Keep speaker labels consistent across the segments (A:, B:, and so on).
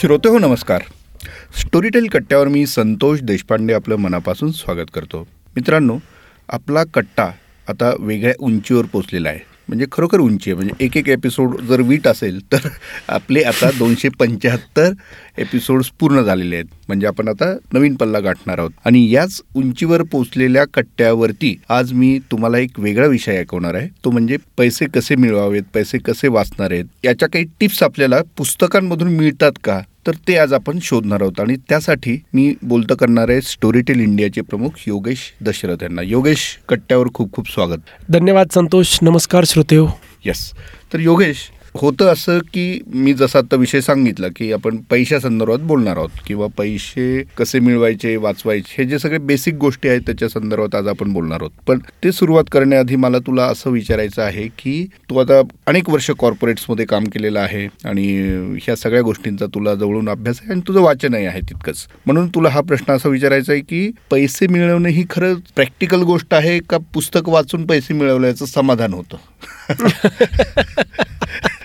A: श्रोते हो नमस्कार. स्टोरीटेल कट्ट्यावर मी संतोष देशपांडे आपलं मनापासून स्वागत करतो. मित्रांनो आपला कट्टा आता वेगळ्या उंचीवर पोचलेला आहे. म्हणजे खरोखर उंची आहे. म्हणजे एक एक एपिसोड जर वीट असेल तर आपले आता दोनशे पंच्याहत्तर एपिसोड्स पूर्ण झालेले आहेत. म्हणजे आपण आता नवीन पल्ला गाठणार आहोत. आणि याच उंचीवर पोचलेल्या कट्ट्यावरती आज मी तुम्हाला एक वेगळा विषय ऐकवणार आहे. तो म्हणजे पैसे कसे मिळवावेत पैसे कसे वाचणार आहेत? याच्या काही टिप्स आपल्याला पुस्तकांमधून मिळतात का? तर ते आज आपण शोधणार आहोत. आणि त्यासाठी मी बोलतं करणार आहे स्टोरीटेल इंडियाचे प्रमुख योगेश दशरथ यांना. योगेश कट्ट्यावर खूप खूप स्वागत.
B: धन्यवाद संतोष. नमस्कार श्रोते
A: यस तर योगेश होतं असं की मी जसा आता विषय सांगितला की आपण पैशासंदर्भात बोलणार आहोत किंवा पैसे कसे मिळवायचे वाचवायचे हे जे सगळे बेसिक गोष्टी आहेत त्याच्या संदर्भात आज आपण बोलणार आहोत. पण ते सुरुवात करण्याआधी मला तुला असं विचारायचं आहे की तू आता अनेक वर्ष कॉर्पोरेट्समध्ये काम केलेलं आहे आणि ह्या सगळ्या गोष्टींचा तुला जवळून अभ्यास आहे आणि तुझं वाचनही आहे तितकंच. म्हणून तुला हा प्रश्न असा विचारायचा आहे की पैसे मिळवणं ही खरं प्रॅक्टिकल गोष्ट आहे का पुस्तक वाचून पैसे मिळवल्याचं समाधान होतं?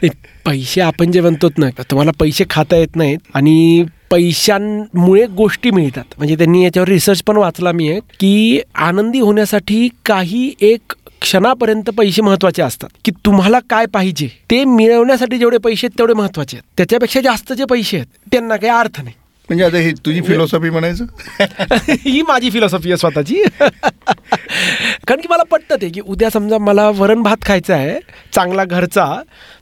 B: पैसे आपण जे म्हणतो ना तुम्हाला पैसे खाता येत नाहीत आणि पैशांमुळे गोष्टी मिळतात. म्हणजे त्यांनी याच्यावर रिसर्च पण वाचला मी आहे की आनंदी होण्यासाठी काही एक क्षणापर्यंत पैसे महत्त्वाचे असतात. की तुम्हाला काय पाहिजे ते मिळवण्यासाठी जेवढे पैसे आहेत तेवढे महत्त्वाचे आहेत. त्याच्यापेक्षा जास्त जे पैसे आहेत त्यांना काही अर्थ नाही.
A: म्हणजे आता ही तुझी फिलॉसॉफी म्हणायचं?
B: ही माझी फिलॉसॉफी आहे स्वतःची. कारण की मला पटतं ते की उद्या समजा मला वरण भात खायचा आहे चांगला घरचा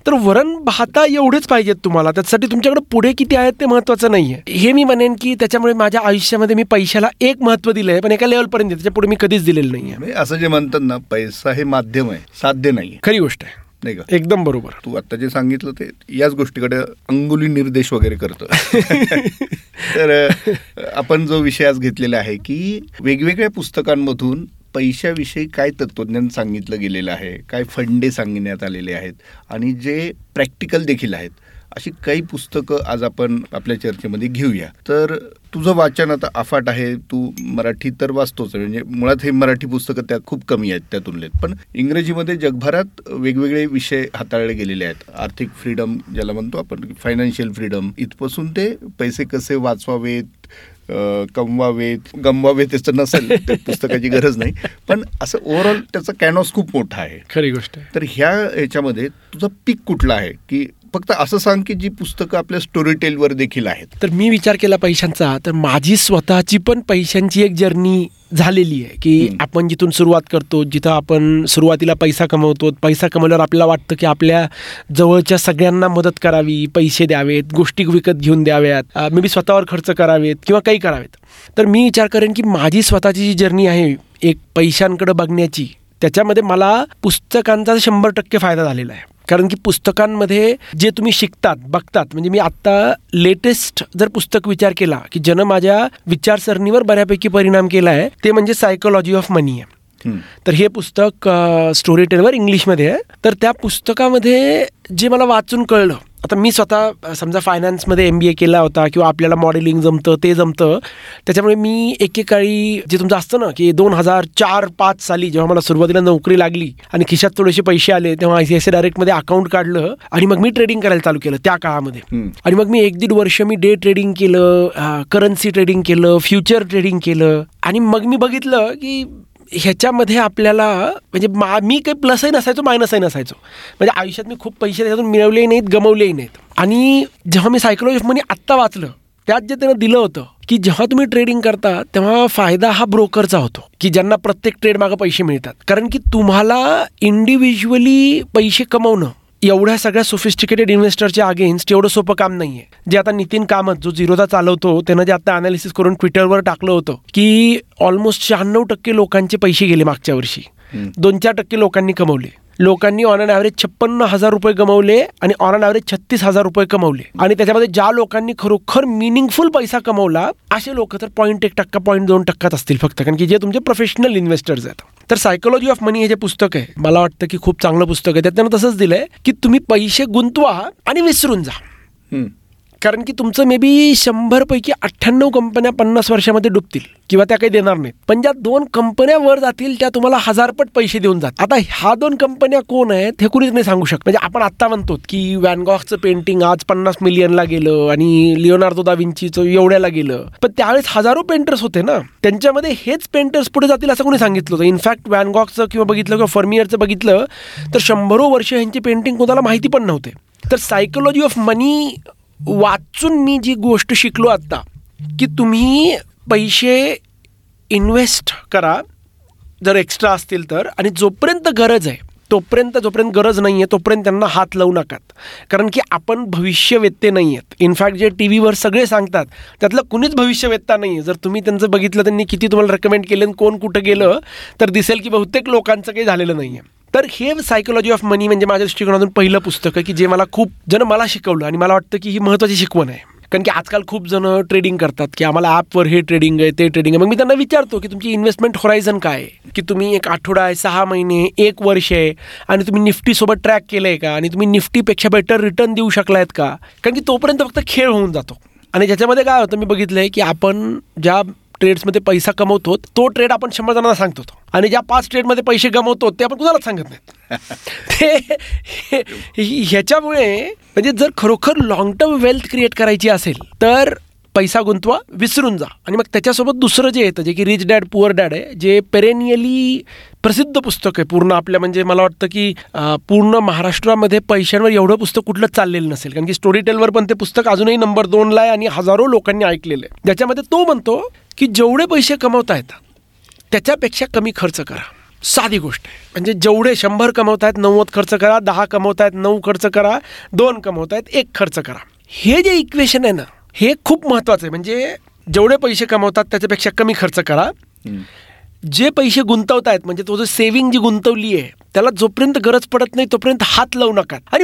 B: तर वरण भाता एवढेच पाहिजेत तुम्हाला. त्याच्यासाठी तुमच्याकडे पुढे किती आहेत ते महत्त्वाचं नाही आहे हे मी म्हणेन की त्याच्यामुळे माझ्या आयुष्यामध्ये मी पैशाला एक महत्त्व दिलं आहे पण एका लेवलपर्यंत त्याच्या पुढे मी कधीच दिलेलं नाही आहे
A: म्हणजे असं जे म्हणतात ना पैसा हे माध्यम आहे साध्य नाही
B: खरी गोष्ट आहे.
A: नाही का?
B: एकदम बरोबर.
A: तू आता जे सांगितलं ते याच गोष्टीकडे अंगुली निर्देश वगैरे करतो तर आपण जो विषय आज घेतलेला आहे की वेगवेगळ्या पुस्तकांमधून पैशाविषयी काय तत्वज्ञान सांगितलं गेलेलं आहे काय फंडे सांगण्यात आलेले आहेत आणि जे प्रॅक्टिकल देखील आहेत अशी काही पुस्तकं आज आपण आपल्या चर्चेमध्ये घेऊया. तर तुझं वाचन आता अफाट आहे तू मराठी तर वाचतोच म्हणजे मुळात हे मराठी पुस्तकं त्यात खूप कमी आहेत त्या तुलनेत. पण इंग्रजीमध्ये जगभरात वेगवेगळे विषय हाताळले गेलेले आहेत. आर्थिक फ्रीडम ज्याला म्हणतो आपण फायनान्शियल फ्रीडम इथपासून ते पैसे कसे वाचवावेत कमवावेत गमवावेत त्याचं नसेल त्या पुस्तकाची गरज नाही. पण असं ओव्हरऑल त्याचा कॅनॉस खूप मोठा आहे.
B: खरी गोष्ट आहे.
A: तर ह्या ह्याच्यामध्ये तुझं पीक कुठलं आहे? की फक्त असं सांग की जी पुस्तकं आपल्या स्टोरी टेलवर देखील आहेत.
B: तर मी विचार केला पैशांचा तर माझी स्वतःची पण पैशांची एक जर्नी झालेली आहे की आपण जिथून सुरुवात करतो जिथं आपण सुरुवातीला पैसा कमवतो पैसा कमवल्यावर आपल्याला वाटतं की आपल्या जवळच्या सगळ्यांना मदत करावी पैसे द्यावेत गोष्टी विकत घेऊन द्याव्यात मे बी स्वतःवर खर्च करावेत किंवा काही करावेत. तर मी विचार करेन की माझी स्वतःची जी जर्नी आहे एक पैशांकडे बघण्याची त्याच्यामध्ये मला पुस्तकांचा शंभर टक्के फायदा झालेला आहे. कारण की पुस्तकांमध्ये जे तुम्ही शिकतात बघतात म्हणजे मी आत्ता लेटेस्ट जर पुस्तक विचार केला की ज्यानं माझ्या विचारसरणीवर बऱ्यापैकी परिणाम केला आहे ते म्हणजे सायकोलॉजी ऑफ मनी आहे. तर हे पुस्तक स्टोरी टेलवर इंग्लिशमध्ये आहे. तर त्या पुस्तकामध्ये जे मला वाचून कळलं आता मी स्वतः समजा फायनान्समध्ये एम बी ए केला होता किंवा आपल्याला मॉडेलिंग जमतं ते जमतं. त्याच्यामुळे मी एकेकाळी जे तुमचं असतं ना की दोन हजार चार पाच साली जेव्हा मला सुरुवातीला नोकरी लागली आणि खिशात थोडेसे पैसे आले तेव्हा आय सी आय सी डायरेक्टमध्ये अकाउंट काढलं आणि मग मी ट्रेडिंग करायला चालू केलं त्या काळामध्ये. आणि मग मी एक दीड वर्ष मी डे ट्रेडिंग केलं करन्सी ट्रेडिंग केलं फ्युचर ट्रेडिंग केलं आणि मग मी बघितलं की ह्याच्यामध्ये आपल्याला म्हणजे मा मी काही प्लसही नसायचो मायनसही नसायचो. म्हणजे आयुष्यात मी खूप पैसे त्याच्यातून मिळवलेही नाहीत गमवलेही नाहीत. आणि जेव्हा मी सायकोलॉजी मनी आत्ता वाचलं त्यात जे त्यानं दिलं होतं की जेव्हा तुम्ही ट्रेडिंग करता तेव्हा फायदा हा ब्रोकरचा होतो की ज्यांना प्रत्येक ट्रेडमागं पैसे मिळतात. कारण की तुम्हाला इंडिव्हिज्युअली पैसे कमवणं एवढ्या सगळ्या सोफिस्टिकेटेड इन्व्हेस्टरच्या अगेन्स्ट एवढं सोपं काम नाही आहे जे आता नितीन कामत जो झिरोदा चालवतो त्यानं जे आता अनालिसिस करून ट्विटरवर टाकलं होतं की ऑलमोस्ट शहाण्णव टक्के लोकांचे पैसे गेले मागच्या वर्षी. दोन चार टक्के लोकांनी कमवले. लोकांनी ऑन अँड ॲव्हरेज छप्पन्न हजार रुपये कमवले आणि ऑन अँड ॲव्हरेज छत्तीस हजार रुपये कमवले. आणि त्याच्यामध्ये ज्या लोकांनी खरोखर मिनिंगफुल पैसा कमवला असे लोक तर पॉईंट एक टक्का पॉईंट दोन टक्क्यात असतील फक्त. कारण की जे तुमचे प्रोफेशनल इन्व्हेस्टर्स आहेत. तर सायकोलॉजी ऑफ मनी हे जे पुस्तक आहे मला वाटतं की खूप चांगलं पुस्तक आहे. त्यात त्यानं तसंच दिलंय की तुम्ही पैसे गुंतवा आणि विसरून जा. कारण की तुमचं मे बी शंभरपैकी अठ्ठ्याण्णव कंपन्या पन्नास वर्षामध्ये डुबतील किंवा त्या काही देणार नाहीत. पण ज्या दोन कंपन्या वर जातील त्या तुम्हाला हजारपट पैसे देऊन जात आता ह्या दोन कंपन्या कोण आहेत हे कुणीच नाही सांगू शकत. म्हणजे आपण आत्ता म्हणतो की वॅनगॉकचं पेंटिंग आज पन्नास मिलियनला गेलं आणि लिओनार्दो दा विंचीचं एवढ्याला गेलं. पण त्यावेळेस हजारो पेंटर्स होते ना. त्यांच्यामध्ये हेच पेंटर्स पुढे जातील असं कोणी सांगितलं होतं. इनफॅक्ट वॅनगॉकचं किंवा बघितलं किंवा फर्मियरचं बघितलं तर शंभरो वर्ष ह्यांची पेंटिंग कोणाला माहिती पण नव्हते. तर सायकोलॉजी ऑफ मनी वाचून मी जी गोष्ट शिकलो आत्ता की तुम्ही पैसे इन्व्हेस्ट करा जर एक्स्ट्रा असतील तर. आणि जोपर्यंत गरज आहे तोपर्यंत जोपर्यंत गरज नाही आहे तोपर्यंत त्यांना हात लावू नकात. कारण की आपण भविष्यवेत्ते नाही आहेत इनफॅक्ट जे टी व्हीवर सगळे सांगतात त्यातलं कुणीच भविष्यवेत्ता नाही आहे जर तुम्ही त्यांचं बघितलं त्यांनी किती तुम्हाला रेकमेंड केलं आणि कोण कुठं गेलं तर दिसेल की बहुतेक लोकांचं काही झालेलं नाही आहे तर हे सायकोलॉजी ऑफ मनी म्हणजे माझ्या दृष्टिकोनातून पहिलं पुस्तक आहे की जे मला खूप जण मला शिकवलं आणि मला वाटतं की ही महत्त्वाची शिकवण आहे. कारण की आजकाल खूप जण ट्रेडिंग करतात की आम्हाला ॲपवर हे ट्रेडिंग आहे ते ट्रेडिंग आहे. मग मी त्यांना विचारतो की तुमची इन्व्हेस्टमेंट होरायझन काय आहे? की तुम्ही एक आठवडा आहे सहा महिने एक वर्ष आहे आणि तुम्ही निफ्टीसोबत ट्रॅक केलं आहे का? आणि तुम्ही निफ्टीपेक्षा बेटर रिटर्न देऊ शकलायत का? कारण की तोपर्यंत फक्त खेळ होऊन जातो. आणि ज्याच्यामध्ये काय होतं मी बघितलं आहे की आपण ज्या ट्रेड्समध्ये पैसा कमवतो तो ट्रेड आपण शंभर जणांना सांगतो आणि ज्या पाच ट्रेडमध्ये पैसे गमवतो ते आपण कुणालाच सांगत नाहीत. ते ह्याच्यामुळे म्हणजे जर खरोखर लॉंग टर्म वेल्थ क्रिएट करायची असेल तर पैसा गुंतवा विसरून जा. आणि मग त्याच्यासोबत दुसरं जे येतं जे की रिच डॅड पुअर डॅड आहे जे पेरेनियली प्रसिद्ध पुस्तक आहे पूर्ण आपल्या म्हणजे मला वाटतं की पूर्ण महाराष्ट्रामध्ये पैशांवर एवढं पुस्तक कुठलं चाललेलं नसेल. कारण की स्टोरी टेलवर पण ते पुस्तक अजूनही नंबर दोनला आहे आणि हजारो लोकांनी ऐकलेलं आहे. ज्याच्यामध्ये तो म्हणतो की जेवढे पैसे कमवता येतात त्याच्यापेक्षा कमी खर्च करा. साधी गोष्ट आहे. म्हणजे जेवढे शंभर कमवतायत नव्वद खर्च करा दहा कमवतायत नऊ खर्च करा दोन कमवतायत एक खर्च करा. हे जे इक्वेशन आहे ना हे खूप महत्त्वाचं आहे. म्हणजे जेवढे पैसे कमवतात त्याच्यापेक्षा कमी खर्च करा. जे पैसे गुंतवतायत म्हणजे तो जो सेव्हिंग जी गुंतवली आहे त्याला जोपर्यंत गरज पडत नाही तोपर्यंत हात लावू नका. आणि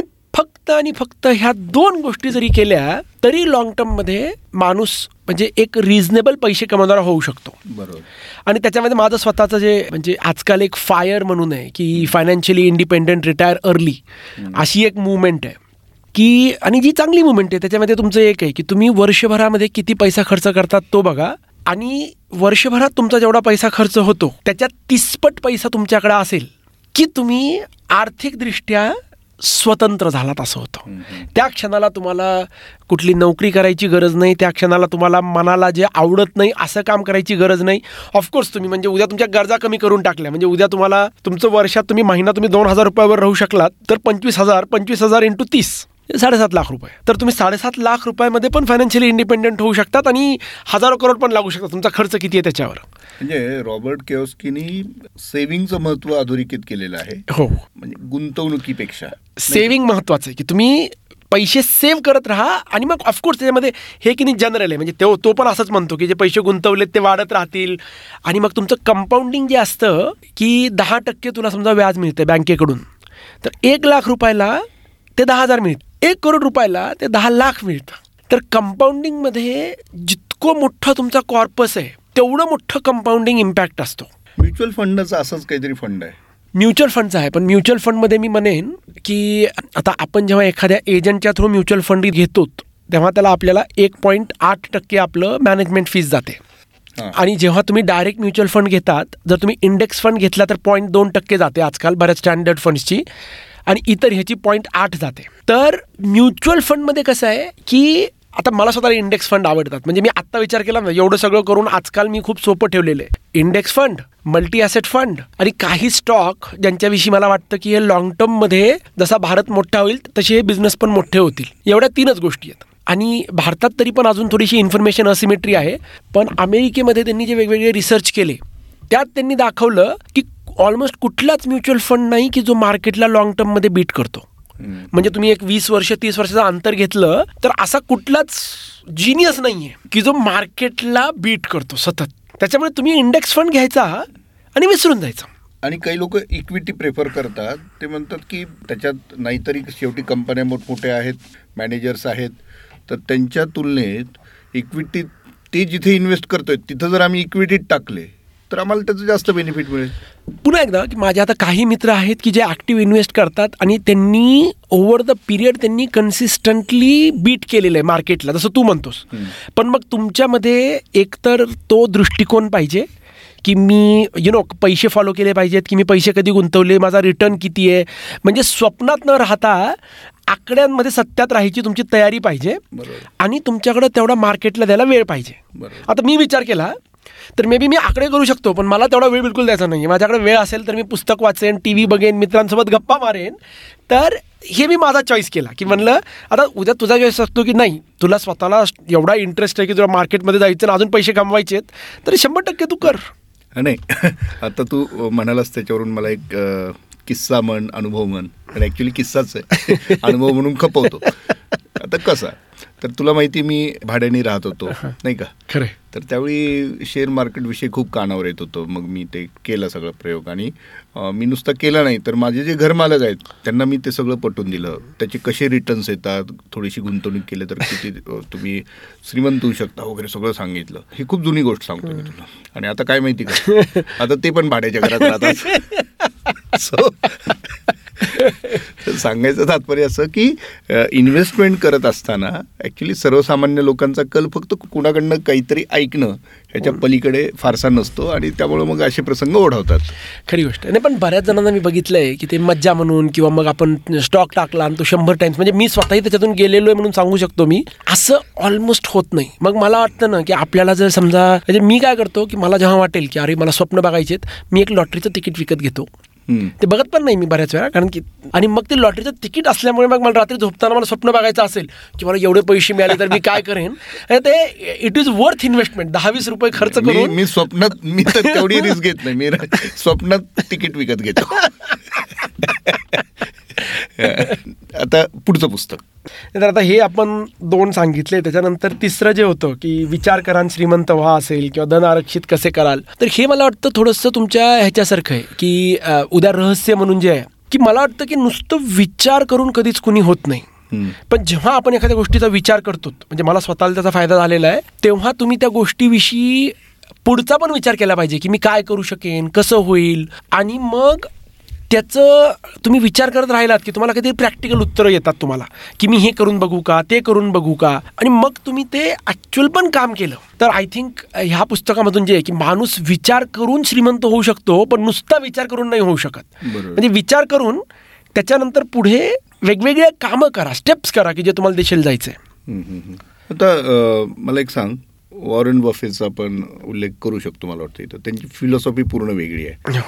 B: फक्त आणि फक्त ह्या दोन गोष्टी जरी केल्या तरी लॉंग टर्ममध्ये माणूस म्हणजे एक रिझनेबल पैसे कमवणारा होऊ शकतो.
A: बरोबर.
B: आणि त्याच्यामध्ये माझं स्वतःचं जे म्हणजे आजकाल एक फायर म्हणून आहे की फायनान्शियली इंडिपेंडंट रिटायर अर्ली अशी एक मुवमेंट आहे. की आणि जी चांगली मुवमेंट आहे त्याच्यामध्ये तुमचं एक आहे की तुम्ही वर्षभरामध्ये किती पैसा खर्च करतात तो बघा. आणि वर्षभरात तुमचा जेवढा पैसा खर्च होतो त्याच्यात तिसपट पैसा तुमच्याकडे असेल की तुम्ही आर्थिकदृष्ट्या स्वतंत्र झालात असं होतं. त्या क्षणाला तुम्हाला कुठली नोकरी करायची गरज नाही त्या क्षणाला तुम्हाला मनाला जे आवडत नाही असं काम करायची गरज नाही. ऑफकोर्स तुम्ही म्हणजे उद्या तुमच्या गरजा कमी करून टाकल्या. म्हणजे उद्या तुम्हाला तुमचं वर्षात तुम्ही महिना तुम्ही दोन हजार रुपयावर राहू शकलात तर पंचवीस हजार पंचवीस हजार इंटू तीस साडेसात लाख रुपये. तर तुम्ही साडेसात लाख रुपयामध्ये पण फायनान्शियली इंडिपेंडंट होऊ शकतात आणि हजारो करोड पण लागू शकतात. तुमचा खर्च किती आहे त्याच्यावर?
A: म्हणजे रॉबर्ट केओस्कीनी सेव्हिंगचं महत्त्व अधोरेखित केलेलं आहे.
B: हो.
A: म्हणजे गुंतवणुकीपेक्षा.
B: सेव्हिंग महत्वाचं आहे की तुम्ही पैसे सेव्ह करत राहा आणि मग ऑफकोर्स त्याच्यामध्ये हे की नाही जनरल आहे. म्हणजे तो तो पण असंच म्हणतो की जे पैसे गुंतवलेत ते वाढत राहतील. आणि मग तुमचं कंपाऊंडिंग जे असतं की दहा टक्के तुला समजा व्याज मिळतं बँकेकडून तर एक लाख रुपयाला ते दहा हजार मिळतं एक करोड रुपयाला ते दहा लाख मिळतं. तर कंपाऊंडिंगमध्ये जितकं मोठं तुमचा कॉर्पस आहे तेवढं मोठं कंपाऊंडिंग इम्पॅक्ट असतो.
A: म्युच्युअल फंडचं असंच काहीतरी फंड आहे.
B: म्युच्युअल फंडचा आहे. पण म्युच्युअल फंडमध्ये मी म्हणेन की आता आपण जेव्हा एखाद्या एजंटच्या थ्रू म्युच्युअल फंड घेतो तेव्हा त्याला आपल्याला एक पॉईंट आठ टक्के आपलं मॅनेजमेंट फीस जाते. आणि जेव्हा तुम्ही डायरेक्ट म्युच्युअल फंड घेतात जर तुम्ही इंडेक्स फंड घेतला तर पॉईंट दोन टक्के जाते आजकाल बऱ्याच स्टँडर्ड फंड्सची आणि इतर ह्याची पॉईंट आठ जाते. तर म्युच्युअल फंडमध्ये कसं आहे की आता मला स्वतःला इंडेक्स फंड आवडतात. म्हणजे मी आत्ता विचार केला ना एवढं सगळं करून आजकाल मी खूप सोपं ठेवलेलं आहे. Index fund multi asset fund आणि काही स्टॉक ज्यांच्याविषयी मला वाटतं की हे लॉंग टर्ममध्ये जसा भारत मोठा होईल तसे हे बिझनेस पण मोठे होतील. एवढ्या तीनच गोष्टी आहेत. आणि भारतात तरी पण अजून थोडीशी इन्फॉर्मेशन असिमेट्री आहे. पण अमेरिकेमध्ये त्यांनी जे वेगवेगळे रिसर्च केले त्यात त्यांनी दाखवलं की ऑलमोस्ट कुठलाच म्युच्युअल फंड नाही की जो मार्केटला लॉंग टर्ममध्ये बीट करतो. म्हणजे तुम्ही एक वीस वर्ष तीस वर्षाचं अंतर घेतलं तर असा कुठलाच जिनियस नाहीये की जो मार्केटला बीट करतो सतत. त्याच्यामुळे तुम्ही इंडेक्स फंड घ्यायचा आणि विसरून जायचं.
A: आणि काही लोक इक्विटी प्रेफर करतात. ते म्हणतात की त्याच्यात नाहीतरी शेवटी कंपन्या मोठमोठ्या आहेत मॅनेजर्स आहेत. तर त्यांच्या तुलनेत इक्विटी ते जिथे इन्व्हेस्ट करतोय तिथं जर आम्ही इक्विटीत टाकले तर आम्हाला त्याचं जास्त बेनिफिट मिळेल.
B: पुन्हा एकदा की माझे आता काही मित्र आहेत की जे ॲक्टिव्ह इन्व्हेस्ट करतात आणि त्यांनी ओव्हर द पिरियड त्यांनी कन्सिस्टंटली बीट केलेलं आहे मार्केटला जसं तू म्हणतोस. पण मग तुमच्यामध्ये एकतर तो दृष्टिकोन पाहिजे की मी यु नो पैसे फॉलो केले पाहिजेत की मी पैसे कधी गुंतवले माझा रिटर्न किती आहे? म्हणजे स्वप्नात न राहता आकड्यांमध्ये सत्यात राहायची तुमची तयारी पाहिजे आणि तुमच्याकडं तेवढा मार्केटला द्यायला वेळ पाहिजे. आता मी विचार केला तर मे बी मी आकडे करू शकतो पण मला तेवढा वेळ बिलकुल द्यायचा नाही माझ्याकडे वेळ असेल तर मी पुस्तक वाचेन टी व्ही बघेन मित्रांसोबत गप्पा मारेन. तर हे मी माझा चॉईस केला की म्हणलं आता उद्या तुझा चॉईस असतो की नाही तुला स्वतःला एवढा इंटरेस्ट आहे की तुला मार्केटमध्ये जायचं आणि अजून पैसे कमवायचे आहेत तर शंभर टक्के तू कर.
A: नाही आता तू म्हणालास त्याच्यावरून मला एक किस्सा म्हण अनुभव म्हण. पण ॲक्च्युली किस्साच आहे. अनुभव म्हणून खपवतो. आता कसा? तर तुला माहिती मी भाड्याने राहत होतो नाही का?
B: खरं
A: तर त्यावेळी शेअर मार्केटविषयी खूप कानावर येत होतं. मग मी ते केलं सगळं प्रयोग आणि मी नुसतं केलं नाही तर माझे जे घरमालक आहेत त्यांना मी ते सगळं पटवून दिलं. त्याचे कसे रिटर्न्स येतात थोडीशी गुंतवणूक केली तर किती तुम्ही श्रीमंत होऊ शकता वगैरे सगळं सांगितलं. ही खूप जुनी गोष्ट सांगतो मी तुला. आणि आता काय माहिती का? आता ते पण भाड्याच्या घरात राहतात. सांगायचं तात्पर्य असं की इन्व्हेस्टमेंट करत असताना ॲक्च्युली सर्वसामान्य लोकांचा कल फक्त कुणाकडनं काहीतरी ऐकणं ह्याच्या पलीकडे फारसा नसतो आणि त्यामुळे मग असे प्रसंग ओढवतात
B: खरी गोष्ट आहे. नाही पण बऱ्याच जणांना मी बघितलंय की ते मज्जा म्हणून किंवा मग आपण स्टॉक टाकला आणि तो शंभर टाइम्स म्हणजे मी स्वतःही त्याच्यातून गेलेलो आहे म्हणून सांगू शकतो मी असं ऑलमोस्ट होत नाही मग मला वाटतं ना की आपल्याला जर समजा म्हणजे मी काय करतो की मला जेव्हा वाटेल की अरे मला स्वप्न बघायचे मी एक लॉटरीचं तिकीट विकत घेतो. ते बघत पण नाही मी बऱ्याच वेळा कारण की आणि मग ते लॉटरीचं तिकीट असल्यामुळे मग मला रात्री झोपताना मला स्वप्न बघायचं असेल की मला एवढे पैसे मिळाले तर मी काय करेन? ते इट इज वर्थ इन्व्हेस्टमेंट दहा वीस रुपये खर्च करून
A: मी स्वप्नात मी तर तेवढी रिस्क घेत नाही. मी स्वप्नात तिकीट विकत घेतो. आता पुढचं पुस्तक.
B: तर आता हे आपण दोन सांगितले त्याच्यानंतर तिसरं जे होतं की विचार करा आणि श्रीमंत व्हा असेल किंवा धन आरक्षित कसे कराल तर हे मला वाटतं थोडंसं तुमच्या ह्याच्यासारखं आहे की उद्या रहस्य म्हणून जे आहे की मला वाटतं की नुसतं विचार करून कधीच कुणी होत नाही. पण जेव्हा आपण एखाद्या गोष्टीचा विचार करतो म्हणजे मला स्वतःला त्याचा फायदा झालेला आहे तेव्हा तुम्ही त्या गोष्टीविषयी पुढचा पण विचार केला पाहिजे की मी काय करू शकेन कसं होईल? आणि मग त्याचं तुम्ही विचार करत राहिलात की तुम्हाला काहीतरी प्रॅक्टिकल उत्तरं येतात तुम्हाला की मी हे करून बघू का ते करून बघू का? आणि मग तुम्ही ते ॲक्च्युअल पण काम केलं. तर आय थिंक ह्या पुस्तकामधून जे आहे की माणूस विचार करून श्रीमंत होऊ शकतो पण नुसता विचार करून नाही होऊ शकत. म्हणजे विचार करून त्याच्यानंतर पुढे वेगवेगळे कामं करा स्टेप्स करा की जे तुम्हाला देशील जायचं आहे.
A: आता मला एक सांग. वॉरेन बफेचा आपण उल्लेख करू शकतो मला वाटतं इथं. त्यांची फिलॉसॉफी पूर्ण वेगळी आहे.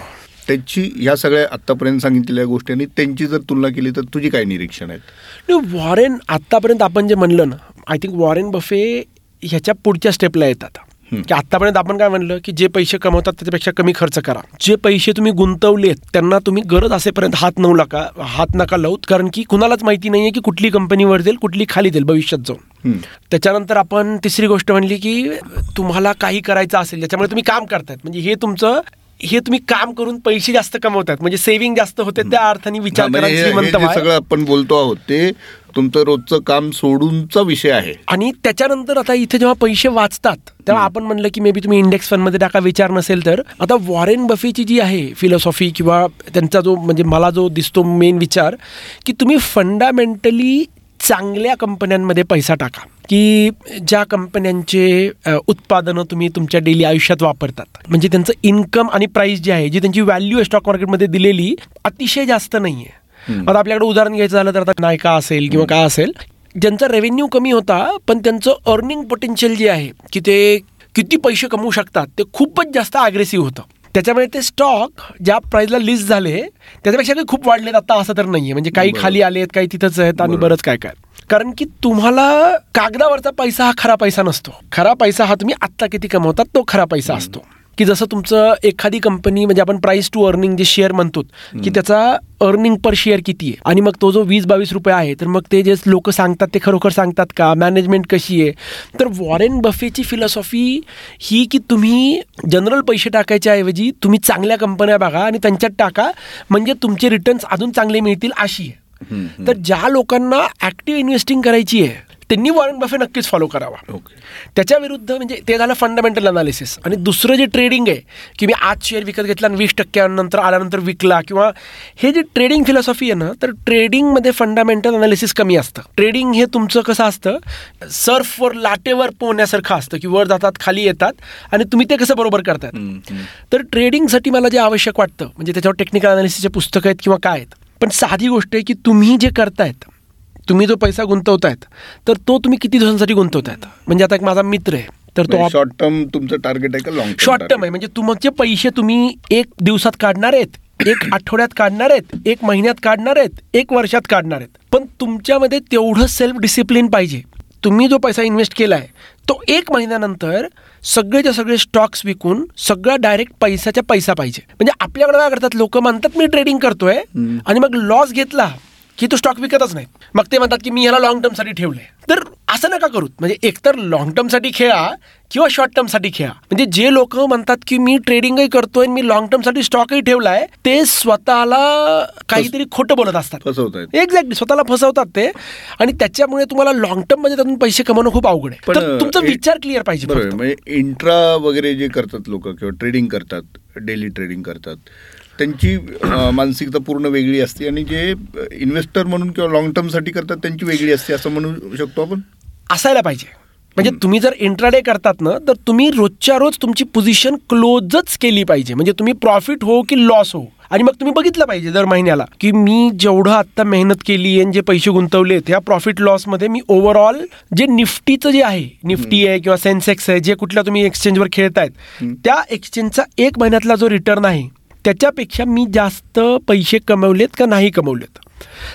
A: त्यांची ह्या सगळ्या आत्तापर्यंत सांगितलेल्या गोष्टी आणि त्यांची जर तुलना केली तर तुझी काय निरीक्षण आहेत?
B: वॉरेन आत्तापर्यंत आपण जे म्हणलं ना आय थिंक वॉरेन बफे ह्याच्या पुढच्या स्टेपला येतात. की आत्तापर्यंत आपण काय म्हणलं की जे पैसे कमवतात त्याच्यापेक्षा कमी खर्च करा. जे पैसे तुम्ही गुंतवलेत त्यांना तुम्ही गरज असेपर्यंत हात नऊ नका हात नका लावूत. कारण की कुणालाच माहिती नाहीये की कुठली कंपनी वर जाईल कुठली खाली जाईल भविष्यात जाऊन. त्याच्यानंतर आपण तिसरी गोष्ट म्हणली की तुम्हाला काही करायचं असेल ज्याच्यामुळे तुम्ही काम करतायत. म्हणजे हे तुमचं हे तुम्ही काम करून पैसे जास्त कमवतात. म्हणजे सेव्हिंग जास्त होते त्या अर्थाने विचार करा.
A: सगळं आपण बोलतो आहोत ते तुमचं रोजचं काम सोडूनचा विषय आहे.
B: आणि त्याच्यानंतर आता इथे जेव्हा पैसे वाचतात तेव्हा आपण म्हणलं की मे बी तुम्ही इंडेक्स फंडमध्ये टाका विचार नसेल तर. आता वॉरेन बफेची जी आहे फिलॉसॉफी किंवा त्यांचा जो म्हणजे मला जो दिसतो मेन विचार की तुम्ही फंडामेंटली चांगल्या कंपन्यांमध्ये पैसा टाका. की ज्या कंपन्यांचे उत्पादनं तुम्ही तुमच्या डेली आयुष्यात वापरतात. म्हणजे त्यांचं इन्कम आणि प्राइस जी आहे जी त्यांची व्हॅल्यू स्टॉक मार्केटमध्ये दिलेली अतिशय जास्त नाही आहे. आता आपल्याकडे उदाहरण घ्यायचं झालं तर आता नायका असेल किंवा काय असेल ज्यांचा रेव्हेन्यू कमी होता पण त्यांचं अर्निंग पोटेन्शियल जे आहे की ते किती पैसे कमवू शकतात ते खूपच जास्त अग्रेसिव्ह होतं. त्याच्यामुळे ते स्टॉक ज्या प्राइसला लिस्ट झाले त्याच्यापेक्षा काही खूप वाढलेत आता असं तर नाहीये म्हणजे काही. खाली आलेत काही तिथंच आहेत आणि. बरंच काय काय कारण की तुम्हाला कागदावरचा पैसा हा खरा पैसा नसतो खरा पैसा हा तुम्ही आत्ता किती कमवतात तो खरा पैसा असतो की जसं तुमचं एखादी कंपनी म्हणजे आपण प्राइस टू अर्निंग जे शेअर म्हणतो की त्याचा अर्निंग पर शेअर किती आहे? आणि मग तो जो वीस बावीस रुपये आहे तर मग ते जे लोक सांगतात ते खरोखर सांगतात का? मॅनेजमेंट कशी आहे? तर वॉरेन बफेची फिलॉसॉफी ही की तुम्ही जनरल पैसे टाकायच्या ऐवजी तुम्ही चांगल्या कंपन्या बघा आणि त्यांच्यात टाका म्हणजे तुमचे रिटर्न्स अजून चांगले मिळतील अशी आहे. तर ज्या लोकांना ऍक्टिव्ह इन्व्हेस्टिंग करायची आहे त्यांनी वॉरंट बफे नक्कीच फॉलो करावा. त्याच्या विरुद्ध म्हणजे ते झालं फंडामेंटल अनालिसिस आणि दुसरं जे ट्रेडिंग आहे की मी आज शेअर विकत घेतला आणि वीस टक्क्यानंतर आल्यानंतर विकला किंवा हे जे ट्रेडिंग फिलॉसॉफी आहे ना तर ट्रेडिंगमध्ये फंडामेंटल अनालिसिस कमी असतं. ट्रेडिंग हे तुमचं कसं असतं? सर्फवर लाटेवर पोहण्यासारखं असतं की वर जातात खाली येतात आणि तुम्ही ते कसं बरोबर
A: हम्म.
B: तर ट्रेडिंगसाठी मला जे आवश्यक वाटतं म्हणजे त्याच्यावर टेक्निकल अनालिसिसचे पुस्तकं आहेत किंवा काय आहेत पण साधी गोष्ट आहे की तुम्ही जे करतायत तुम्ही जो पैसा गुंतवतायत तर तो तुम्ही किती दिवसांसाठी गुंतवतायत? म्हणजे आता एक माझा मित्र आहे तर तो
A: शॉर्ट टर्म तुमचं टार्गेट आहे का लॉंग
B: शॉर्ट टर्म आहे म्हणजे तुमचे पैसे तुम्ही एक दिवसात काढणार आहेत एक आठवड्यात काढणार आहेत एक महिन्यात काढणार आहेत एक वर्षात काढणार आहेत. पण तुमच्यामध्ये तेवढं सेल्फ डिसिप्लिन पाहिजे. तुम्ही जो पैसा इन्व्हेस्ट केला आहे तो एक महिन्यानंतर सगळेच्या सगळे स्टॉक्स विकून सगळा डायरेक्ट पैशाच्या पैसा पाहिजे. म्हणजे आपल्याकडे काय करतात लोक म्हणतात मी ट्रेडिंग करतोय. आणि मग लॉस घेतला की तो स्टॉक विकतच नाही. मग ते म्हणतात की मी ह्याला लॉंग टर्मसाठी ठेवले तर असं नका करूत म्हणजे एकतर लॉंग टर्मसाठी खेळा किंवा शॉर्ट टर्मसाठी खेळा. म्हणजे जे लोक म्हणतात की मी ट्रेडिंगही करतोय मी लॉंग टर्मसाठी स्टॉकही ठेवलाय ते स्वतःला काहीतरी खोटं बोलत असतात.
A: फसवत आहेत
B: एक्झॅक्टली स्वतःला फसवतात ते. आणि त्याच्यामुळे तुम्हाला लॉंग टर्ममध्ये त्यातून पैसे कमवणं खूप अवघड आहे.
A: पण,
B: तर तुमचा विचार क्लिअर पाहिजे.
A: म्हणजे इंट्रा वगैरे जे करतात लोक किंवा ट्रेडिंग करतात डेली ट्रेडिंग करतात त्यांची मानसिकता पूर्ण वेगळी असते आणि जे इन्व्हेस्टर म्हणून किंवा लॉंग टर्मसाठी करतात त्यांची वेगळी असते असं म्हणू शकतो आपण?
B: असायला पाहिजे. म्हणजे तुम्ही जर इंट्राडे करतात ना तर तुम्ही रोजच्या रोज तुमची पोझिशन क्लोजच केली पाहिजे. म्हणजे तुम्ही प्रॉफिट हो की लॉस हो. आणि मग तुम्ही बघितलं पाहिजे दर महिन्याला की मी जेवढं आत्ता मेहनत केली आणि जे पैसे गुंतवले त्या प्रॉफिट लॉसमध्ये मी ओव्हरऑल जे निफ्टीचं जे आहे निफ्टी आहे किंवा सेन्सेक्स आहे जे कुठल्या तुम्ही एक्सचेंजवर खेळतायत त्या एक्सचेंजचा एक महिन्यातला जो रिटर्न आहे त्याच्यापेक्षा मी जास्त पैसे कमवलेत का नाही कमवलेत?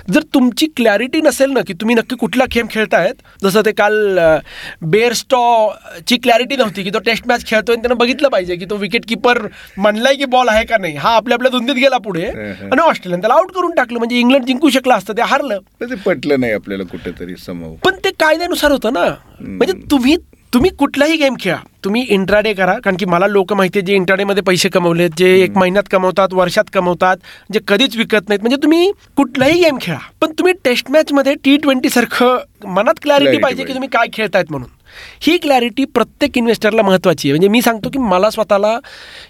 B: जर तुमची क्लॅरिटी नसेल ना की तुम्ही नक्की कुठला गेम खेळतायत जसं ते काल बेअर ची क्लॅरिटी नव्हती की तो टेस्ट मॅच खेळतोय आणि त्यानं बघितलं पाहिजे की तो विकेट किपर म्हणलाय की बॉल आहे का नाही हा आपल्या आपल्या धुंदीत गेला पुढे. आणि ऑस्ट्रेलियन त्याला आउट करून टाकलं म्हणजे इंग्लंड जिंकू शकलं असतं ते हारलं.
A: ते पटलं नाही आपल्याला कुठेतरी समव
B: पण ते कायद्यानुसार होतं ना. म्हणजे तुम्ही तुम्ही कुठलाही गेम खेळा. तुम्ही इंट्राडे करा कारण की मला लोक माहिती आहे जे इंट्राडेमध्ये पैसे कमवलेत जे एक महिन्यात कमवतात वर्षात कमवतात जे कधीच विकत नाहीत. म्हणजे तुम्ही कुठलाही गेम खेळा पण तुम्ही टेस्ट मॅचमध्ये टी ट्वेंटी सारखं मनात क्लॅरिटी पाहिजे की. तुम्ही काय खेळतायत म्हणून. ही क्लॅरिटी प्रत्येक इन्व्हेस्टरला महत्वाची आहे. म्हणजे मी सांगतो की मला स्वतःला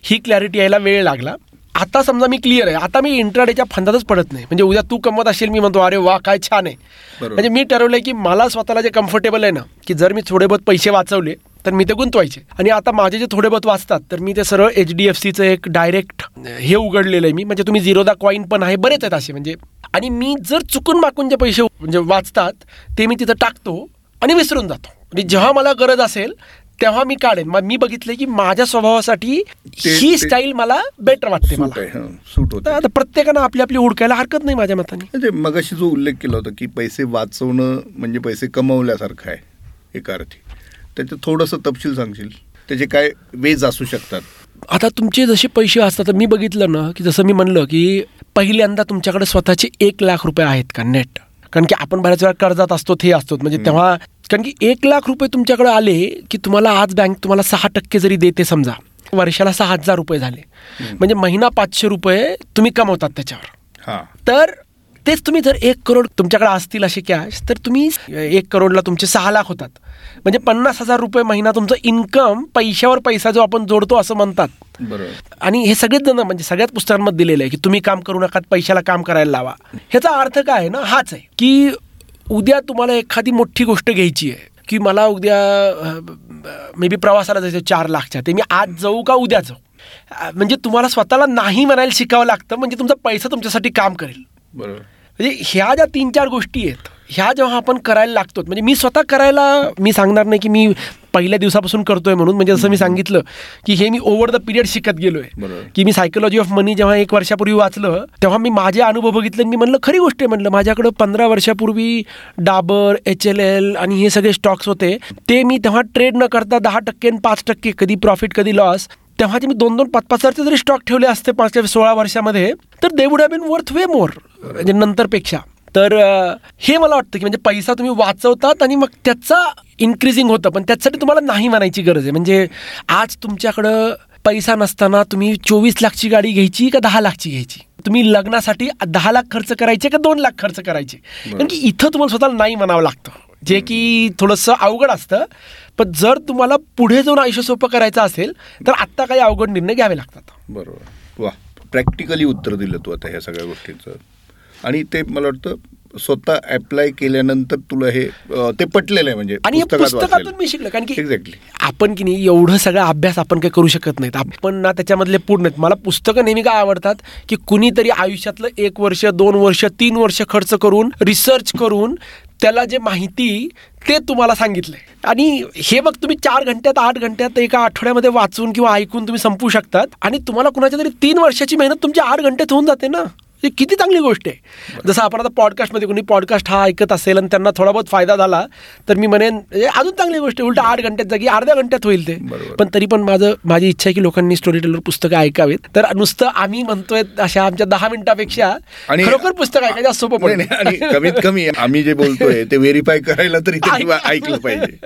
B: ही क्लॅरिटी यायला वेळ लागला. आता समजा मी क्लिअर आहे. आता मी इंट्राडेच्या फंदातच पडत नाही. म्हणजे उद्या तू कमवत असेल मी म्हणतो अरे वा काय छान आहे. म्हणजे मी ठरवलंय की मला स्वतःला जे कम्फर्टेबल आहे ना की जर मी थोडे बहुत पैसे वाचवले तर मी ते गुंतवायचे. आणि आता माझे जे थोडे बहुत वाचतात तर मी ते सरळ एच डी एफ सीचं एक डायरेक्ट हे उघडलेलं आहे मी. म्हणजे तुम्ही झिरोदा कॉईन पण आहे बरेच आहेत असे. म्हणजे आणि मी जर चुकून माकून जे पैसे म्हणजे वाचतात ते मी तिथं टाकतो आणि विसरून जातो. आणि जेव्हा मला गरज असेल तेव्हा मी काढेन. मग मी बघितलं की माझ्या स्वभावासाठी ही स्टाईल मला बेटर वाटते मला. आता प्रत्येकानं आपली आपली हुडकायला हरकत नाही माझ्या मताने.
A: म्हणजे मगाशी जो उल्लेख केला होता की पैसे वाचवणं म्हणजे पैसे कमवल्यासारखं आहे एका अर्थी त्याचं थोडंसं तपशील सांगशील? त्याचे काय वेज असू शकतात?
B: आता तुमचे जसे पैसे असतात तर मी बघितलं ना की जसं मी म्हणलं की पहिल्यांदा तुमच्याकडे स्वतःचे एक लाख रुपये आहेत का नेट कारण की आपण बऱ्याच वेळा कर्जात असतो ते असतो. म्हणजे तेव्हा कारण की एक लाख रुपये तुमच्याकडे आले की तुम्हाला आज बँक तुम्हाला सहा टक्के जरी देते समजा वर्षाला सहा हजार रुपये झाले. म्हणजे महिना पाचशे रुपये तुम्ही कमवतात त्याच्यावर.
A: हां.
B: तर तेच तुम्ही जर एक करोड तुमच्याकडे असतील असे कॅश तर तुम्ही एक करोडला तुमचे सहा लाख होतात. म्हणजे पन्नास हजार रुपये महिना तुमचं इन्कम पैशावर पैसा जो आपण जोडतो असं म्हणतात. आणि हे सगळेच जण म्हणजे सगळ्याच पुस्तकांमध्ये दिलेलं आहे की तुम्ही काम करू नका पैशाला काम करायला लावा. ह्याचा अर्थ काय आहे ना? हाच आहे की उद्या तुम्हाला एखादी मोठी गोष्ट घ्यायची आहे की मला उद्या मे बी प्रवासाला जायचं चार लाखच्या. ते मी आज जाऊ का उद्या जाऊ? म्हणजे तुम्हाला स्वतःला नाही म्हणायला शिकावं लागतं म्हणजे तुमचा पैसा तुमच्यासाठी काम करेल.
A: बरोबर.
B: म्हणजे ह्या ज्या तीन चार गोष्टी आहेत ह्या जेव्हा आपण करायला लागतो म्हणजे मी स्वतः करायला मी सांगणार नाही की मी पहिल्या दिवसापासून करतोय म्हणून म्हणजे जसं मी सांगितलं की हे मी ओव्हर द पिरियड शिकत गेलोय. की मी सायकोलॉजी ऑफ मनी जेव्हा एक वर्षापूर्वी वाचलं तेव्हा मी माझे अनुभव बघितले मी म्हणलं खरी गोष्ट आहे म्हणलं माझ्याकडं पंधरा वर्षापूर्वी डाबर एच एल एल आणि हे सगळे स्टॉक्स होते. ते मी तेव्हा ट्रेड न करता दहा टक्के आणि पाच टक्के कधी प्रॉफिट कधी लॉस तेव्हा ते मी दोन दोन पाच पाच हजारचे जरी स्टॉक ठेवले असते पाच सोळा वर्षामध्ये तर they would have been worth way more म्हणजे नंतरपेक्षा. तर हे मला वाटतं की म्हणजे पैसा तुम्ही वाचवतात आणि मग त्याचा इन्क्रीजिंग होतं. पण त्याच्यासाठी तुम्हाला नाही म्हणायची गरज आहे. म्हणजे आज तुमच्याकडं पैसा नसताना तुम्ही चोवीस लाखची गाडी घ्यायची का दहा लाखची घ्यायची? तुम्ही लग्नासाठी दहा लाख खर्च करायचे का दोन लाख खर्च करायचे? कारण की इथं तुम्हाला स्वतःला नाही म्हणावं लागतं. जे की थोडंसं अवघड असतं. पण जर तुम्हाला पुढे जाऊन आयुष्य सोपं करायचं असेल तर आत्ता काही अवघड निर्णय घ्यावे लागतात.
A: बरोबर. वा. प्रॅक्टिकली उत्तर दिलं तू आता ह्या सगळ्या गोष्टींचं. आणि ते मला वाटतं स्वतः अप्लाय केल्यानंतर तुला हे ते पटलेलं आहे म्हणजे
B: आणि पुस्तकातून मी शिकलो कारण की
A: एक्झॅक्टली
B: आपण की नाही एवढं सगळं अभ्यास आपण काही करू शकत नाहीत. आपण ना त्याच्यामधले पूर्ण आहेत मला पुस्तकं नेहमी काय आवडतात की कुणीतरी आयुष्यातलं एक वर्ष दोन वर्ष तीन वर्ष खर्च करून रिसर्च करून त्याला जे माहिती ते तुम्हाला सांगितलंय. आणि हे मग तुम्ही चार घंट्यात आठ घंट्यात एका आठवड्यामध्ये वाचून किंवा ऐकून तुम्ही संपू शकतात. आणि तुम्हाला कुणाच्या तरी तीन वर्षाची मेहनत तुमच्या आठ घंट्यात होऊन जाते ना. ही किती चांगली गोष्ट आहे. जसं आपण आता पॉडकास्टमध्ये कोणी पॉडकास्ट हा ऐकत असेल आणि त्यांना थोडा बहुत फायदा झाला तर मी म्हणेन हे अजून चांगली गोष्ट आहे. उलट आठ घंट्यात जागी अर्ध्या घंट्यात होईल ते. पण तरी पण माझं माझी इच्छा आहे की लोकांनी स्टोरी टेलर पुस्तकं ऐकावेत. तर नुसतं आम्ही म्हणतोय अशा आमच्या दहा मिनिटापेक्षा
A: आणि-
B: खरोखर पुस्तक ऐकायचं जास्त सोपं पडेल.
A: कमीत कमी आम्ही जे बोलतोय ते व्हेरीफाय करायला तरी ऐकलं पाहिजे.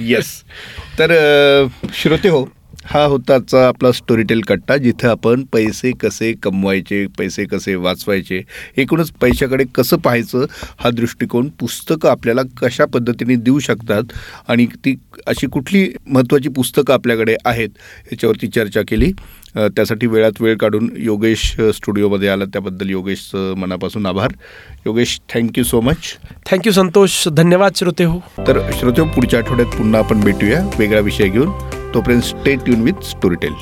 A: येस तर श्रोते हो हा होता आजचा आपला स्टोरीटेल कट्टा जिथं आपण पैसे कसे कमवायचे पैसे कसे वाचवायचे एकूणच पैशाकडे कसं पाहायचं हा दृष्टिकोन पुस्तकं आपल्याला कशा पद्धतीने देऊ शकतात आणि ती अशी कुठली महत्त्वाची पुस्तकं आपल्याकडे आहेत याच्यावरती चर्चा केली. त्यासाठी वेळात वेळ काढून योगेश स्टुडिओमध्ये आला. त्याबद्दल योगेशचं मनापासून आभार. Yogesh thank you so much
B: thank you Santosh. धन्यवाद श्रोते हो
A: तर श्रोते पुढच्या आठवड्यात पुन्हा आपण भेटूया. वेगळा विषय घेऊन. तोपर्यंत स्टे ट्यून विथ स्टोरीटेल